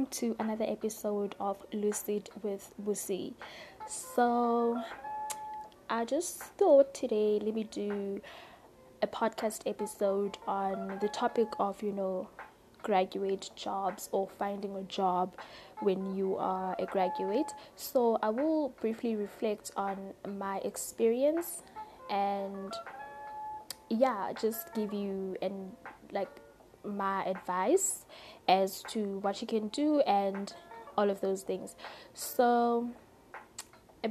welcome to another episode of Lucid with Busi. So, I just thought today let me do a podcast episode on the topic of you know graduate jobs or finding a job when you are a graduate. So, I will briefly reflect on my experience and yeah, just give you and like my advice as to what you can do and all of those things. So,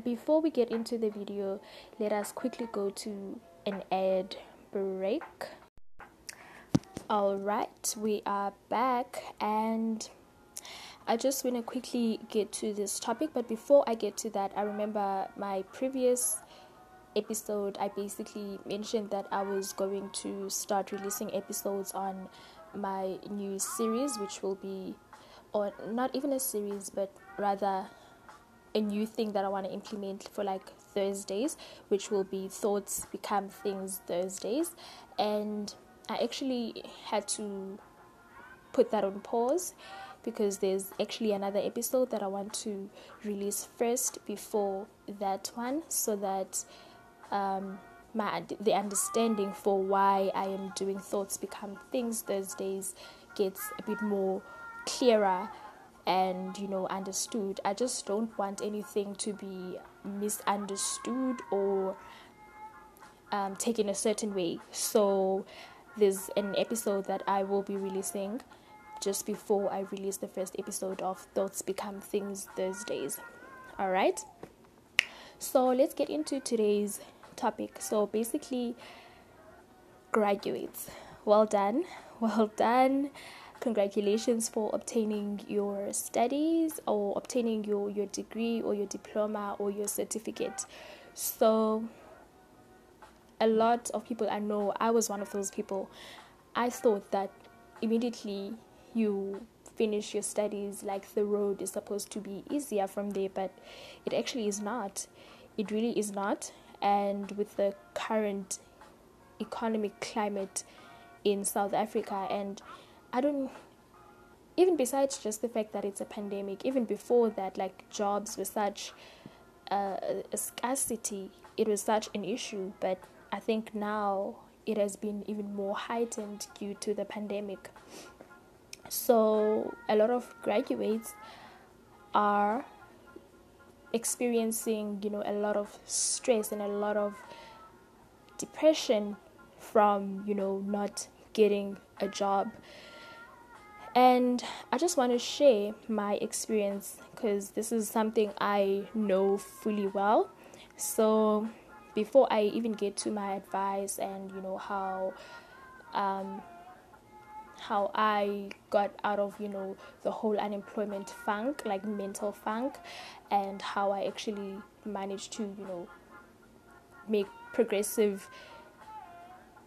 before we get into the video, let us quickly go to an ad break. All right, we are back, and I just want to quickly get to this topic. But before I get to that, I remember my previous episode, I basically mentioned that I was going to start releasing episodes on my new series, which will be, or not even a series, but rather a new thing that I want to implement for like Thursdays, which will be Thoughts Become Things Thursdays. And I actually had to put that on pause because there's actually another episode that I want to release first before that one so that um, my the understanding for why I am doing thoughts become things Thursdays gets a bit more clearer and you know understood. I just don't want anything to be misunderstood or um, taken a certain way. So there's an episode that I will be releasing just before I release the first episode of Thoughts Become Things Thursdays. All right. So let's get into today's topic. So basically, graduates. Well done. Well done. Congratulations for obtaining your studies or obtaining your, your degree or your diploma or your certificate. So, a lot of people I know, I was one of those people. I thought that immediately you finish your studies, like the road is supposed to be easier from there, but it actually is not. It really is not and with the current economic climate in South Africa. And I don't even besides just the fact that it's a pandemic even before that like jobs were such uh, a scarcity it was such an issue. But I think now it has been even more heightened due to the pandemic. So a lot of graduates are experiencing you know a lot of stress and a lot of depression from you know not getting a job. And i just want to share my experience because this is something i know fully well. So before i even get to my advice and you know how um, how I got out of, you know, the whole unemployment funk, like mental funk, and how I actually managed to, you know, make progressive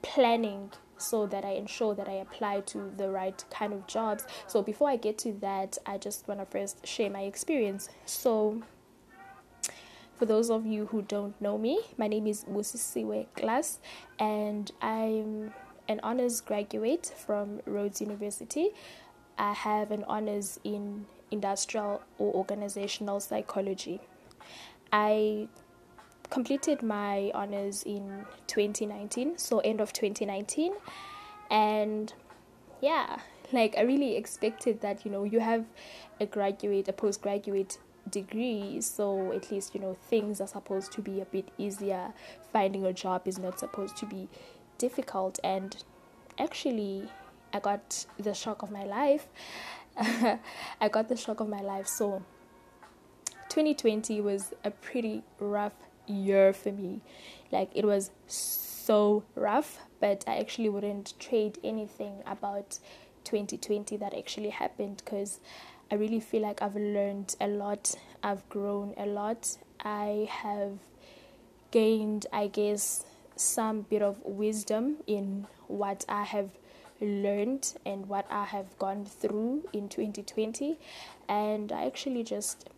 planning so that I ensure that I apply to the right kind of jobs. So before I get to that, I just want to first share my experience. So for those of you who don't know me, my name is Busisiwe Glass and I'm an honors graduate from Rhodes University. I have an honors in industrial or organizational psychology. I completed my honors in 2019, so end of 2019, and yeah, like I really expected that you know you have a graduate, a postgraduate degree, so at least you know things are supposed to be a bit easier. Finding a job is not supposed to be difficult and actually I got the shock of my life. I got the shock of my life. So 2020 was a pretty rough year for me. Like it was so rough, but I actually wouldn't trade anything about 2020 that actually happened because I really feel like I've learned a lot, I've grown a lot, I have gained, I guess, some bit of wisdom in what I have learned and what I have gone through in 2020. And I actually just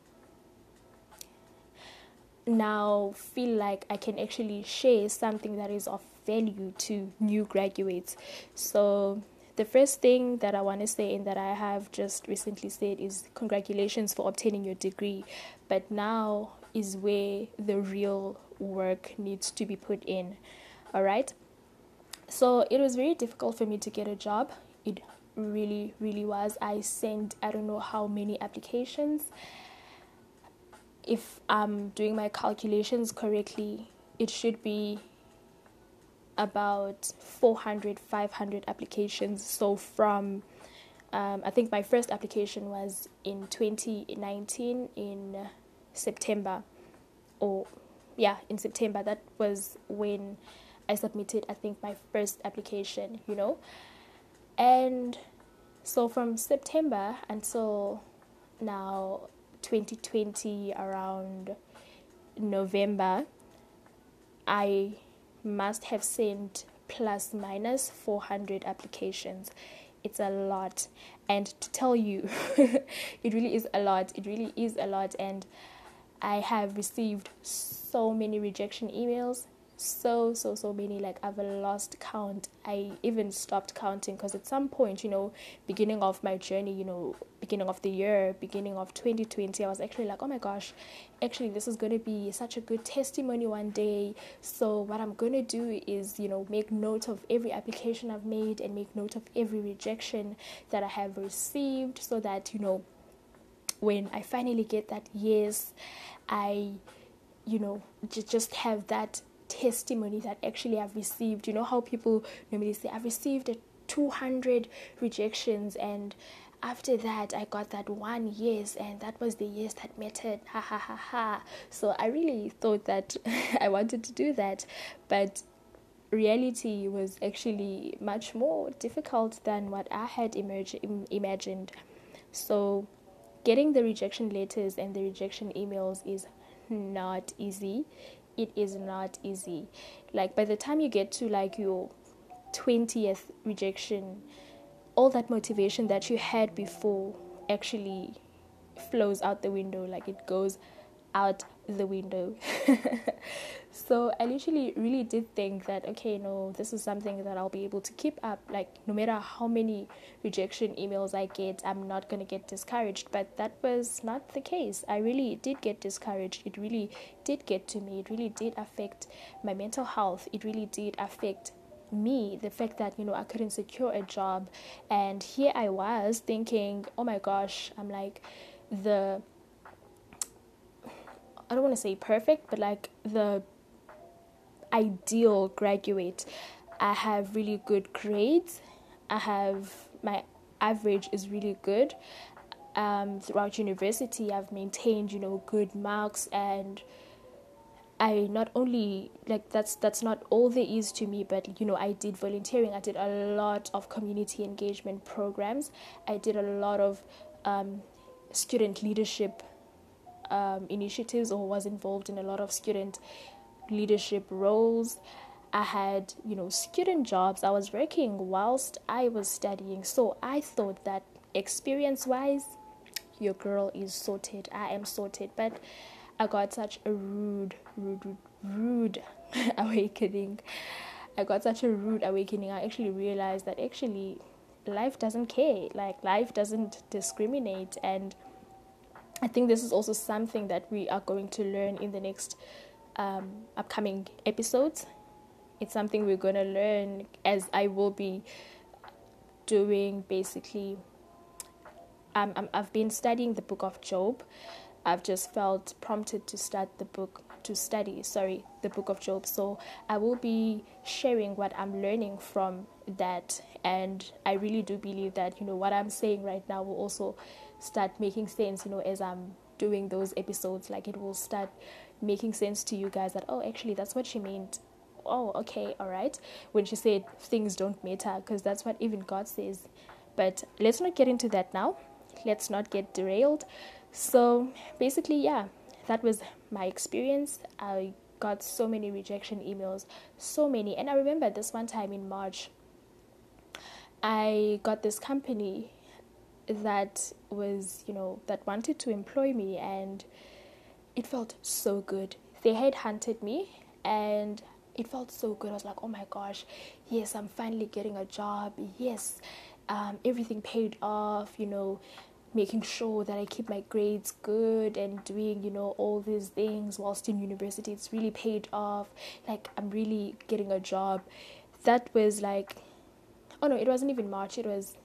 now feel like I can actually share something that is of value to new graduates. So the first thing that I want to say and that I have just recently said is congratulations for obtaining your degree. But now is where the real work needs to be put in. All right. So it was very difficult for me to get a job. It really, really was. I sent I don't know how many applications. If I'm doing my calculations correctly, it should be about 400, 500 applications. So from um, I think my first application was in 2019 in September, or yeah, in September. That was when I submitted, I think, my first application, you know. And so from September until now, 2020, around November, I must have sent plus minus 400 applications. It's a lot. And to tell you, it really is a lot. It really is a lot. And I have received so many rejection emails so so so many like i've lost count. I even stopped counting because at some point you know beginning of my journey you know beginning of the year beginning of 2020 i was actually like oh my gosh actually this is going to be such a good testimony one day. So what i'm going to do is you know make note of every application i've made and make note of every rejection that i have received so that you know when i finally get that yes i you know just have that testimony that actually I've received. You know how people normally say, I've received 200 rejections and after that I got that one yes and that was the yes that mattered. Ha ha ha ha. So I really thought that I wanted to do that but reality was actually much more difficult than what I had emerge, imagined. So getting the rejection letters and the rejection emails is not easy it is not easy. Like by the time you get to like your 20th rejection, all that motivation that you had before actually flows out the window like it goes out the window. so I literally really did think that okay, no, this is something that I'll be able to keep up. Like no matter how many rejection emails I get, I'm not gonna get discouraged. But that was not the case. I really did get discouraged. It really did get to me. It really did affect my mental health. It really did affect me the fact that you know I couldn't secure a job and here I was thinking oh my gosh I'm like the I don't want to say perfect, but like the ideal graduate. I have really good grades. I have my average is really good. Um, throughout university, I've maintained you know good marks and. I not only like that's that's not all there is to me, but you know I did volunteering. I did a lot of community engagement programs. I did a lot of um, student leadership um, initiatives or was involved in a lot of student leadership roles. I had, you know, student jobs. I was working whilst I was studying. So I thought that experience wise, your girl is sorted. I am sorted. But I got such a rude, rude, rude, rude awakening. I got such a rude awakening. I actually realized that actually life doesn't care. Like, life doesn't discriminate. And I think this is also something that we are going to learn in the next um, upcoming episodes. It's something we're going to learn as I will be doing basically. Um, I've been studying the book of Job. I've just felt prompted to start the book to study, sorry, the book of Job. So I will be sharing what I'm learning from that. And I really do believe that, you know, what I'm saying right now will also start making sense, you know, as I'm doing those episodes. Like it will start making sense to you guys that, oh, actually, that's what she meant. Oh, okay, all right. When she said things don't matter, because that's what even God says. But let's not get into that now. Let's not get derailed. So basically, yeah, that was my experience. I got so many rejection emails, so many. And I remember this one time in March, I got this company that was, you know, that wanted to employ me, and it felt so good. They had hunted me, and it felt so good. I was like, oh my gosh, yes, I'm finally getting a job. Yes, um, everything paid off, you know, making sure that I keep my grades good and doing, you know, all these things whilst in university. It's really paid off. Like, I'm really getting a job. That was like, oh no, it wasn't even March, it was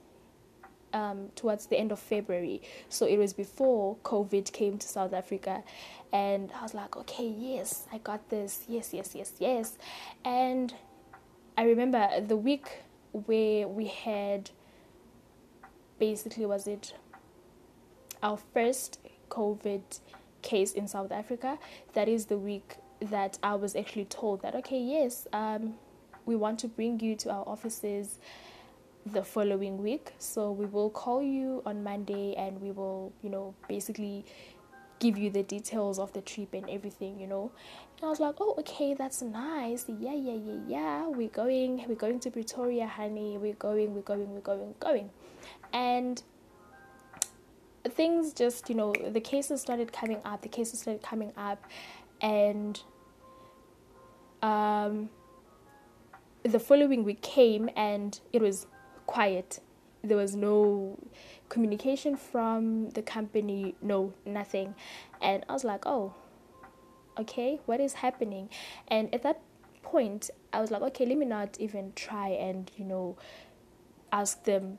um, towards the end of February. So it was before COVID came to South Africa. And I was like, okay, yes, I got this. Yes, yes, yes, yes. And I remember the week where we had basically was it our first COVID case in South Africa. That is the week that I was actually told that okay, yes, um, we want to bring you to our offices the following week. So we will call you on Monday and we will, you know, basically give you the details of the trip and everything, you know. And I was like, oh, okay, that's nice. Yeah, yeah, yeah, yeah. We're going, we're going to Pretoria, honey. We're going, we're going, we're going, going. And things just, you know, the cases started coming up. The cases started coming up, and um, the following week came, and it was quiet. There was no communication from the company, no, nothing. And I was like, oh, okay, what is happening? And at that point, I was like, okay, let me not even try and, you know, ask them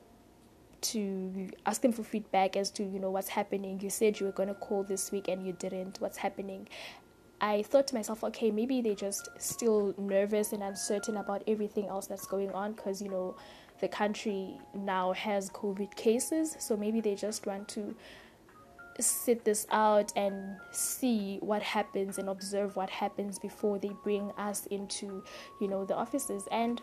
to ask them for feedback as to you know what's happening you said you were going to call this week and you didn't what's happening i thought to myself okay maybe they're just still nervous and uncertain about everything else that's going on because you know the country now has COVID cases, so maybe they just want to sit this out and see what happens and observe what happens before they bring us into, you know, the offices. And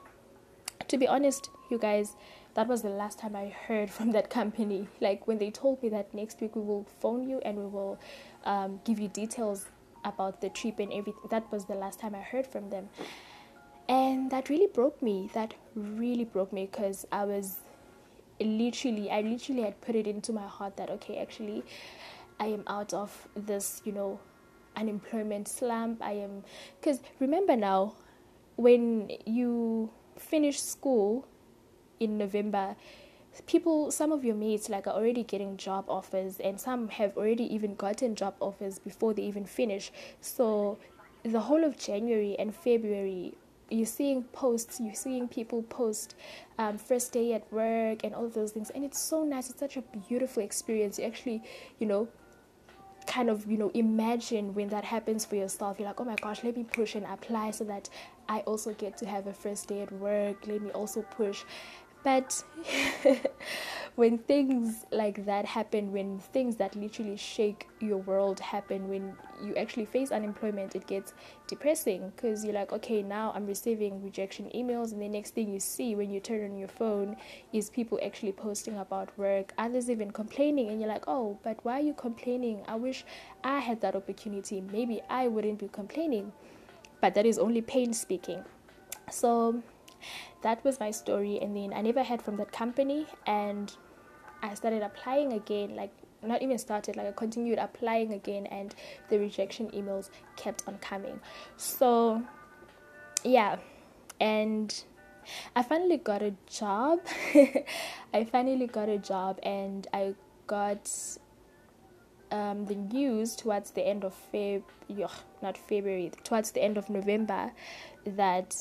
to be honest, you guys, that was the last time I heard from that company. Like when they told me that next week we will phone you and we will um, give you details about the trip and everything. That was the last time I heard from them and that really broke me that really broke me because i was literally i literally had put it into my heart that okay actually i am out of this you know unemployment slump. I am because remember now when you finish school in november people some of your mates like are already getting job offers and some have already even gotten job offers before they even finish. So the whole of january and february you're seeing posts, you're seeing people post um, first day at work and all those things, and it's so nice. It's such a beautiful experience. You actually, you know, kind of, you know, imagine when that happens for yourself. You're like, oh my gosh, let me push and apply so that I also get to have a first day at work. Let me also push. But when things like that happen, when things that literally shake your world happen, when you actually face unemployment, it gets depressing because you're like, okay, now I'm receiving rejection emails, and the next thing you see when you turn on your phone is people actually posting about work, others even complaining, and you're like, oh, but why are you complaining? I wish I had that opportunity. Maybe I wouldn't be complaining, but that is only pain speaking. So that was my story and then i never heard from that company and I started applying again, like not even started, like I continued applying again, and the rejection emails kept on coming. So, yeah, and I finally got a job. I finally got a job, and I got um, the news towards the end of Feb, not February, towards the end of November, that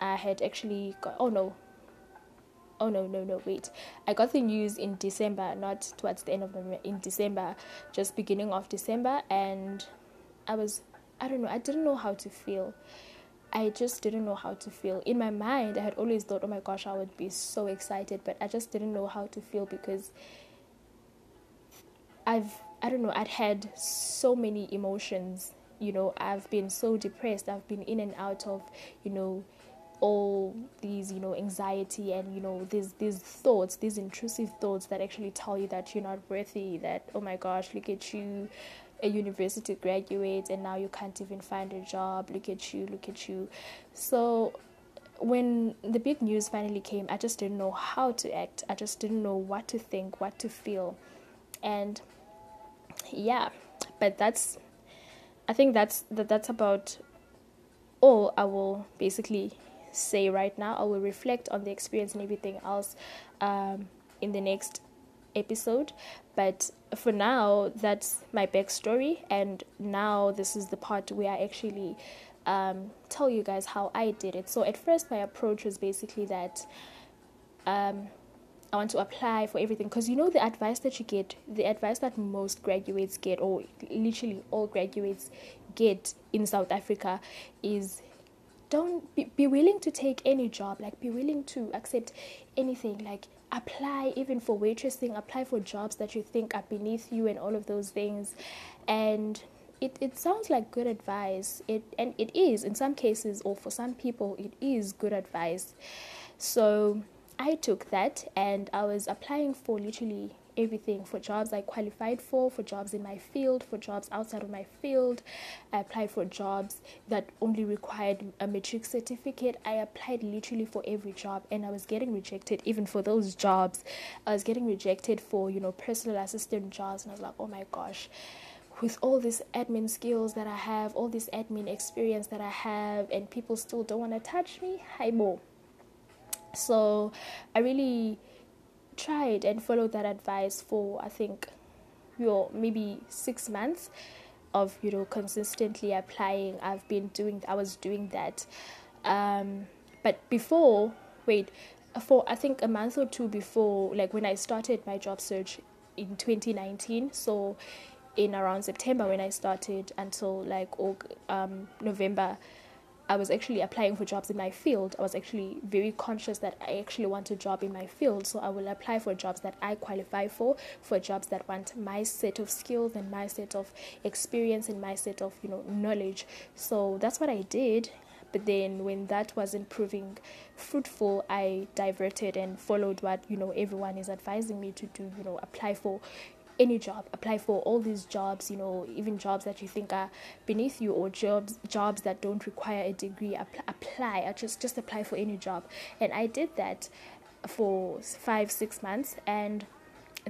I had actually got. Oh no, oh no no no wait. I got the news in december not towards the end of november in december just beginning of december and i was i don't know i didn't know how to feel. I just didn't know how to feel. In my mind i had always thought oh my gosh i would be so excited but i just didn't know how to feel because i've i don't know i'd had so many emotions. You know i've been so depressed. I've been in and out of you know all these you know anxiety and you know these these thoughts these intrusive thoughts that actually tell you that you're not worthy that oh my gosh look at you a university graduate and now you can't even find a job look at you look at you. So when the big news finally came i just didn't know how to act. I just didn't know what to think what to feel. And yeah but that's i think that's that that's about all i will basically say right now. I will reflect on the experience and everything else um, in the next episode. But for now, that's my backstory, and now this is the part where I actually um, tell you guys how I did it. So at first, my approach was basically that. Um, I want to apply for everything because you know the advice that you get, the advice that most graduates get, or literally all graduates get in South Africa, is don't be, be willing to take any job, like be willing to accept anything, like apply even for waitressing, apply for jobs that you think are beneath you, and all of those things, and it, it sounds like good advice. It and it is in some cases or for some people it is good advice. So I took that and I was applying for literally everything for jobs I qualified for, for jobs in my field, for jobs outside of my field. I applied for jobs that only required a matric certificate. I applied literally for every job and I was getting rejected even for those jobs. I was getting rejected for, you know, personal assistant jobs and I was like, oh my gosh with all these admin skills that I have, all this admin experience that I have, and people still don't want to touch me, hi mo. So I really tried and followed that advice for I think you know, maybe six months of you know consistently applying. I've been doing I was doing that. Um, but before wait for I think a month or two before like when I started my job search in 2019 so in around September when I started until like um, November I was actually applying for jobs in my field. I was actually very conscious that I actually want a job in my field. So I will apply for jobs that I qualify for, for jobs that want my set of skills and my set of experience and my set of, you know, knowledge. So that's what I did. But then when that wasn't proving fruitful, I diverted and followed what, you know, everyone is advising me to do, you know, apply for any job apply for all these jobs you know even jobs that you think are beneath you or jobs jobs that don't require a degree apply, apply just just apply for any job. And i did that for five six months and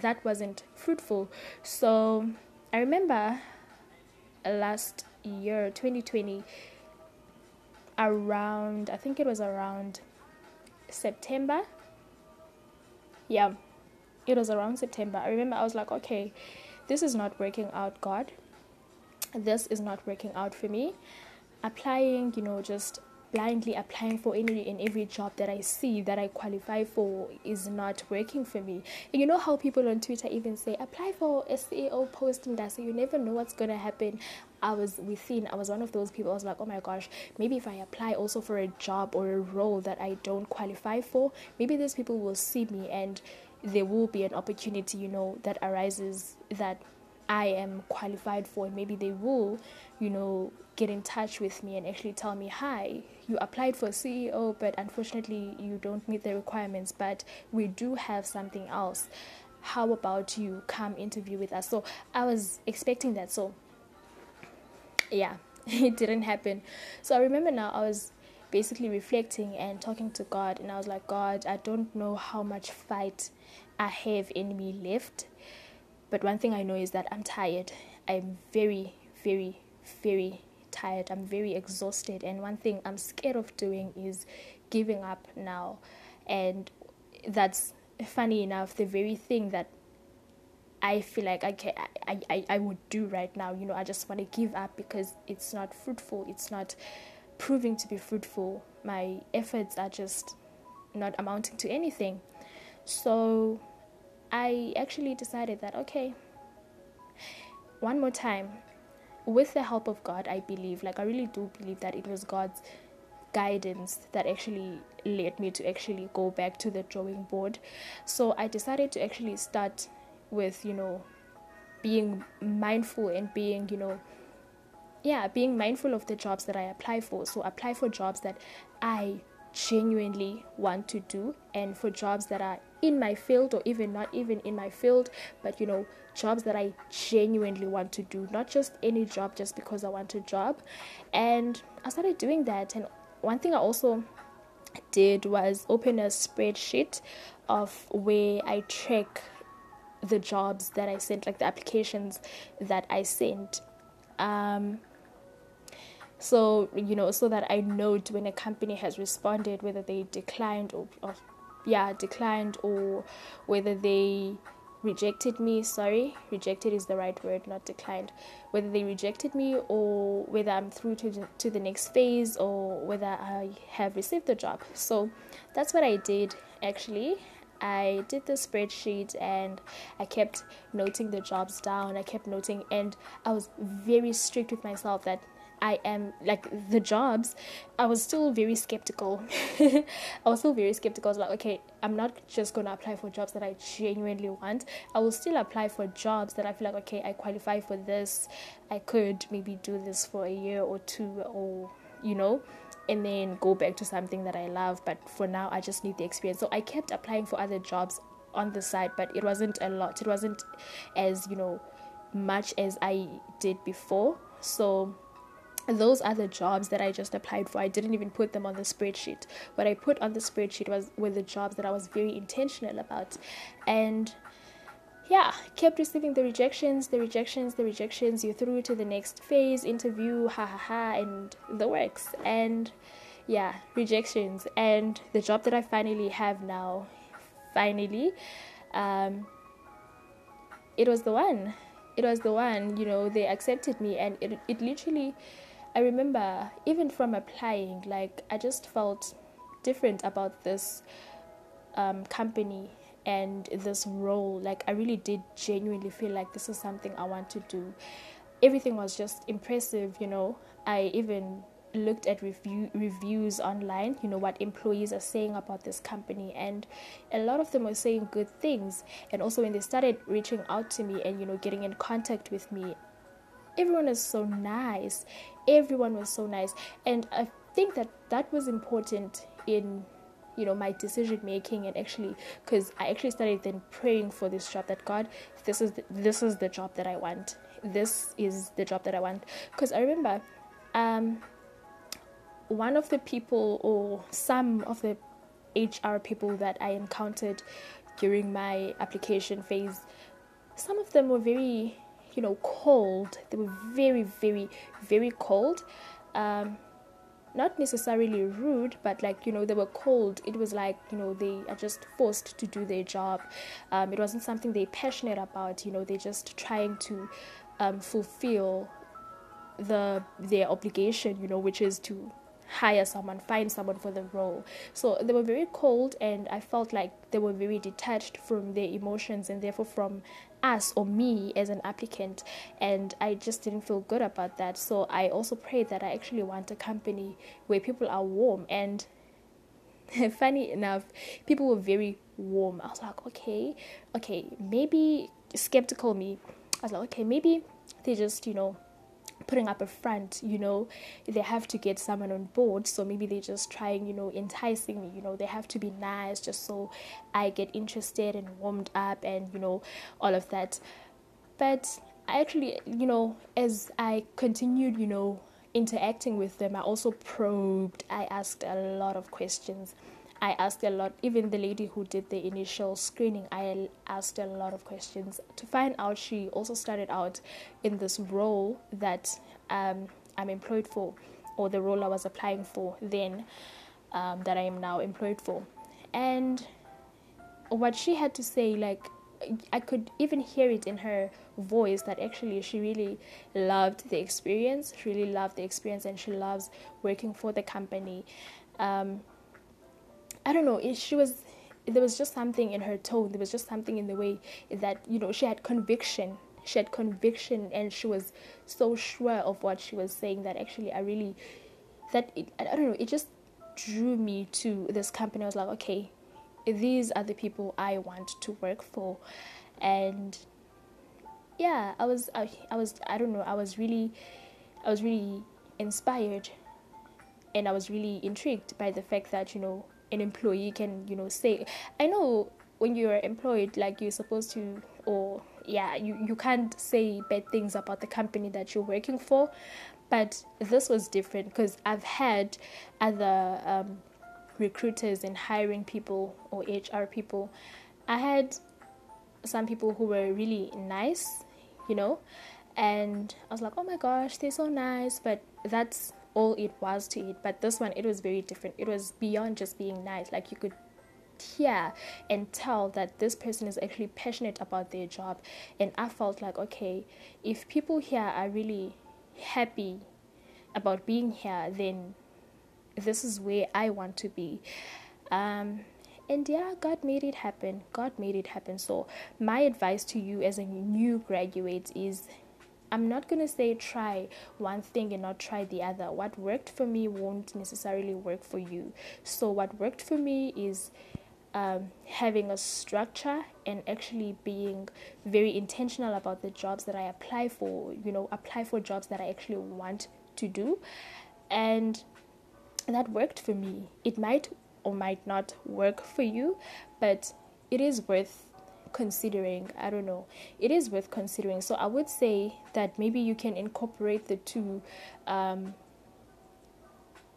that wasn't fruitful. So i remember last year 2020 around i think it was around september. Yeah it was around September. I remember I was like, okay, this is not working out, God. This is not working out for me. Applying, you know, just blindly applying for any and every job that I see that I qualify for is not working for me. And you know how people on Twitter even say, apply for a CEO post that, so you never know what's going to happen. I was within, I was one of those people, I was like, oh my gosh, maybe if I apply also for a job or a role that I don't qualify for, maybe these people will see me and there will be an opportunity, you know, that arises that I am qualified for, and maybe they will, you know, get in touch with me and actually tell me, hi, you applied for CEO, but unfortunately you don't meet the requirements, but we do have something else. How about you come interview with us? So I was expecting that. So, yeah, it didn't happen. So I remember now I was basically reflecting and talking to God, and I was like, God, I don't know how much fight I have in me left, but one thing I know is that I'm tired. I'm very, very, very tired. I'm very exhausted, and one thing I'm scared of doing is giving up now, and that's funny enough the very thing that I feel like I can I, I, I would do right now. You know, I just want to give up because it's not fruitful. It's not proving to be fruitful. My efforts are just not amounting to anything. So I actually decided that, okay, one more time, with the help of God, I believe, like I really do believe that it was God's guidance that actually led me to actually go back to the drawing board. So I decided to actually start with, you know, being mindful and being, you know, yeah, being mindful of the jobs that I apply for. So apply for jobs that I genuinely want to do and for jobs that are in my field or even not even in my field, but you know, jobs that I genuinely want to do, not just any job just because I want a job. And I started doing that and one thing I also did was open a spreadsheet of where I track the jobs that I sent, like the applications that I sent. Um, So, you know, so that I know when a company has responded, whether they declined or, or yeah, declined or whether they rejected me. Sorry, rejected is the right word, not declined. Whether they rejected me or whether I'm through to to the next phase or whether I have received the job. So that's what I did actually. I did the spreadsheet and I kept noting the jobs down. I kept noting, and I was very strict with myself that I am like the jobs, I was still very skeptical. I was still very skeptical. I was like, okay, I'm not just gonna apply for jobs that I genuinely want. I will still apply for jobs that I feel like, okay, I qualify for this. I could maybe do this for a year or two, or you know, and then go back to something that I love. But for now, I just need the experience. So I kept applying for other jobs on the side, but it wasn't a lot. It wasn't as you know much as I did before. So those other jobs that I just applied for, I didn't even put them on the spreadsheet. What I put on the spreadsheet was were the jobs that I was very intentional about, and yeah, kept receiving the rejections, the rejections, the rejections. You through to the next phase, interview, ha ha ha, and the works, and yeah, rejections, and the job that I finally have now, finally, um, it was the one. It was the one. You know, they accepted me, and it it literally I remember even from applying, like I just felt different about this um, company and this role. Like I really did genuinely feel like this is something I want to do. Everything was just impressive, you know. I even looked at review reviews online you know what employees are saying about this company and a lot of them were saying good things and also when they started reaching out to me and you know getting in contact with me everyone is so nice. Everyone was so nice. And i think that that was important in you know my decision making and actually because i actually started then praying for this job that god this is the, this is the job that i want. This is the job that i want. Because i remember um one of the people or some of the hr people that i encountered during my application phase some of them were very you know, cold. They were very, very, very cold. Um, not necessarily rude, but like, you know, they were cold. It was like, you know, they are just forced to do their job. Um, it wasn't something they're passionate about, you know, they're just trying to um, fulfill the their obligation, you know, which is to hire someone, find someone for the role. So they were very cold, and I felt like they were very detached from their emotions and therefore from us or me as an applicant. And I just didn't feel good about that. So I also prayed that I actually want a company where people are warm. And funny enough, people were very warm. I was like, okay, okay, maybe skeptical me. I was like, okay, maybe they just, you know, putting up a front, you know, they have to get someone on board. So maybe they're just trying, you know, enticing me, you know, they have to be nice just so I get interested and warmed up and, you know, all of that. But I actually, you know, as I continued, you know, interacting with them, I also probed, I asked a lot of questions. I asked a lot, even the lady who did the initial screening, I asked a lot of questions to find out. She also started out in this role that um, I'm employed for, or the role I was applying for then um, that I am now employed for. And what she had to say, like, I could even hear it in her voice that actually she really loved the experience, she really loved the experience, and she loves working for the company. Um, I don't know. She was there was just something in her tone. There was just something in the way that you know she had conviction. She had conviction, and she was so sure of what she was saying that actually I really that it, I don't know. It just drew me to this company. I was like, okay, these are the people I want to work for, and yeah, I was I, I was I don't know. I was really I was really inspired, and I was really intrigued by the fact that you know an employee can you know say i know when you're employed like you're supposed to or yeah you, you can't say bad things about the company that you're working for. But this was different because i've had other um, recruiters and hiring people or hr people. I had some people who were really nice you know and i was like oh my gosh they're so nice but that's all it was to it. But this one, it was very different. It was beyond just being nice. Like you could hear and tell that this person is actually passionate about their job. And I felt like, okay, if people here are really happy about being here, then this is where I want to be. Um, and yeah, God made it happen. God made it happen. So, my advice to you as a new graduate is I'm not going to say try one thing and not try the other. What worked for me won't necessarily work for you. So, what worked for me is um, having a structure and actually being very intentional about the jobs that I apply for, you know, apply for jobs that I actually want to do. And that worked for me. It might or might not work for you, but it is worth considering. I don't know. It is worth considering. So I would say that maybe you can incorporate the two um,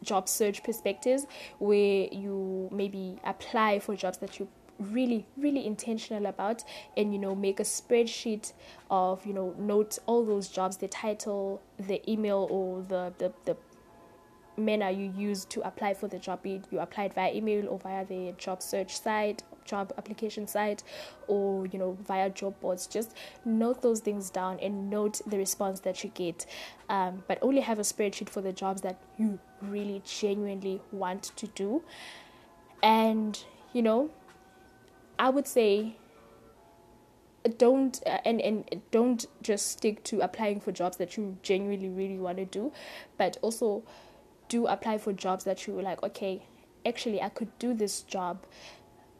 job search perspectives where you maybe apply for jobs that you really really intentional about and you know make a spreadsheet of you know note all those jobs the title the email or the the, the manner you use to apply for the job be you applied via email or via the job search site job application site or you know via job boards. Just note those things down and note the response that you get. Um, but only have a spreadsheet for the jobs that you really genuinely want to do. And you know i would say don't uh, and and don't just stick to applying for jobs that you genuinely really want to do but also do apply for jobs that you like okay actually i could do this job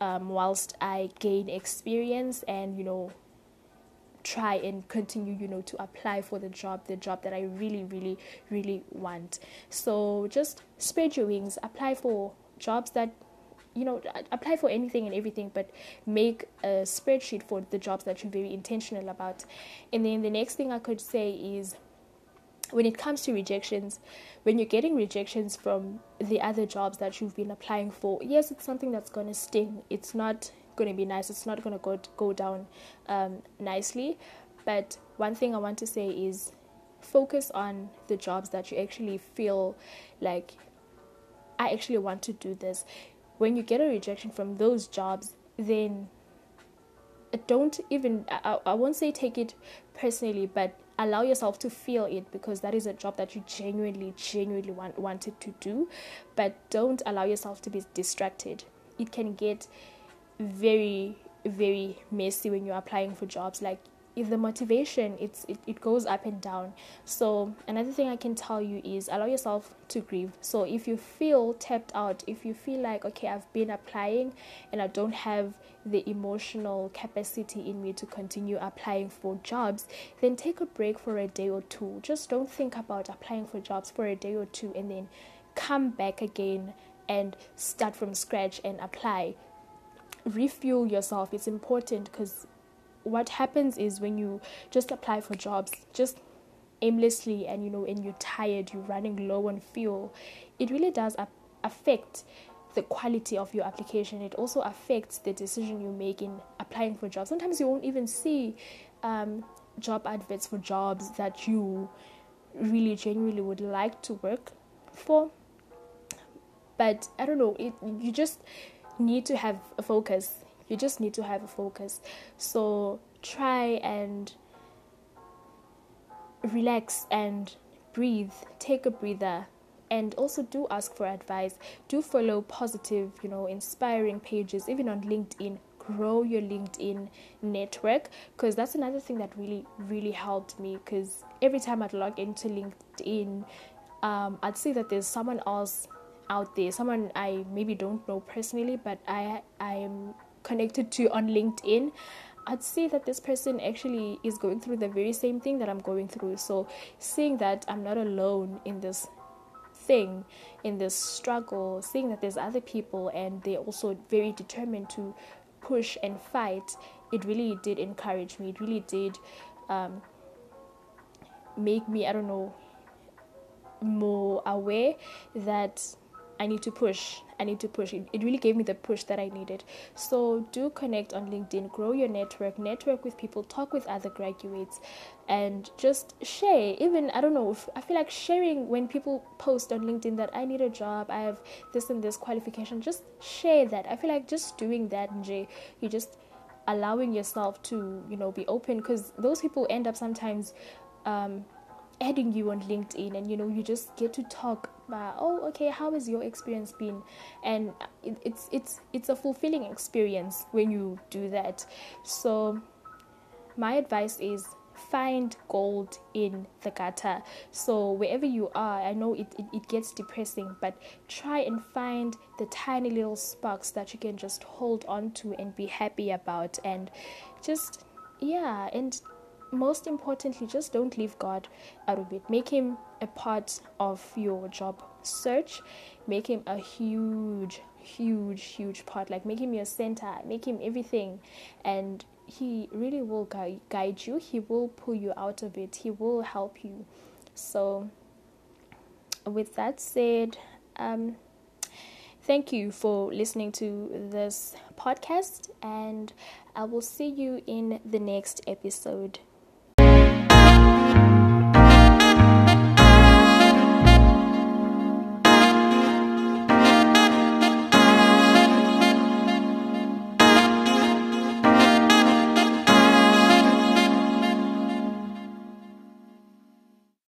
um, whilst i gain experience and you know try and continue you know to apply for the job the job that i really really really want. So just spread your wings. Apply for jobs that you know apply for anything and everything but make a spreadsheet for the jobs that you're very intentional about. And then the next thing i could say is when it comes to rejections, when you're getting rejections from the other jobs that you've been applying for, yes, it's something that's going to sting. It's not going to be nice. It's not going to go down um, nicely. But one thing I want to say is focus on the jobs that you actually feel like I actually want to do this. When you get a rejection from those jobs, then don't even I, I won't say take it personally, but allow yourself to feel it because that is a job that you genuinely genuinely want, wanted to do. But don't allow yourself to be distracted. It can get very very messy when you're applying for jobs. Like if the motivation it's it, it goes up and down. So another thing i can tell you is allow yourself to grieve. So if you feel tapped out if you feel like okay i've been applying and i don't have the emotional capacity in me to continue applying for jobs then take a break for a day or two. Just don't think about applying for jobs for a day or two and then come back again and start from scratch and apply. Refuel yourself. It's important because what happens is when you just apply for jobs just aimlessly and you know and you're tired you're running low on fuel it really does affect the quality of your application. It also affects the decision you make in applying for jobs. Sometimes you won't even see um, job adverts for jobs that you really genuinely would like to work for. But i don't know it you just need to have a focus you just need to have a focus. So try and relax and breathe. Take a breather and also do ask for advice. Do follow positive, you know, inspiring pages, even on LinkedIn. Grow your LinkedIn network because that's another thing that really, really helped me. Because every time I'd log into LinkedIn, um, I'd see that there's someone else out there, someone I maybe don't know personally, but I I am connected to on LinkedIn, I'd see that this person actually is going through the very same thing that I'm going through. So, seeing that I'm not alone in this thing, in this struggle, seeing that there's other people and they're also very determined to push and fight, it really did encourage me. It really did um, make me, I don't know, more aware that I need to push. I need to push. It, it really gave me the push that I needed. So do connect on LinkedIn, grow your network, network with people, talk with other graduates, and just share. Even I don't know. I feel like sharing when people post on LinkedIn that I need a job, I have this and this qualification. Just share that. I feel like just doing that, Jay, you just allowing yourself to you know be open because those people end up sometimes um, adding you on LinkedIn and you know you just get to talk about oh okay how has your experience been? And it, it's it's it's a fulfilling experience when you do that. So my advice is find gold in the gutter. So wherever you are i know it, it, it gets depressing but try and find the tiny little sparks that you can just hold on to and be happy about. And just yeah and most importantly, just don't leave God out of it. Make Him a part of your job search. Make Him a huge, huge, huge part. Like, make Him your center, make Him everything. And He really will guide you, He will pull you out of it, He will help you. So, with that said, um, thank you for listening to this podcast, and I will see you in the next episode.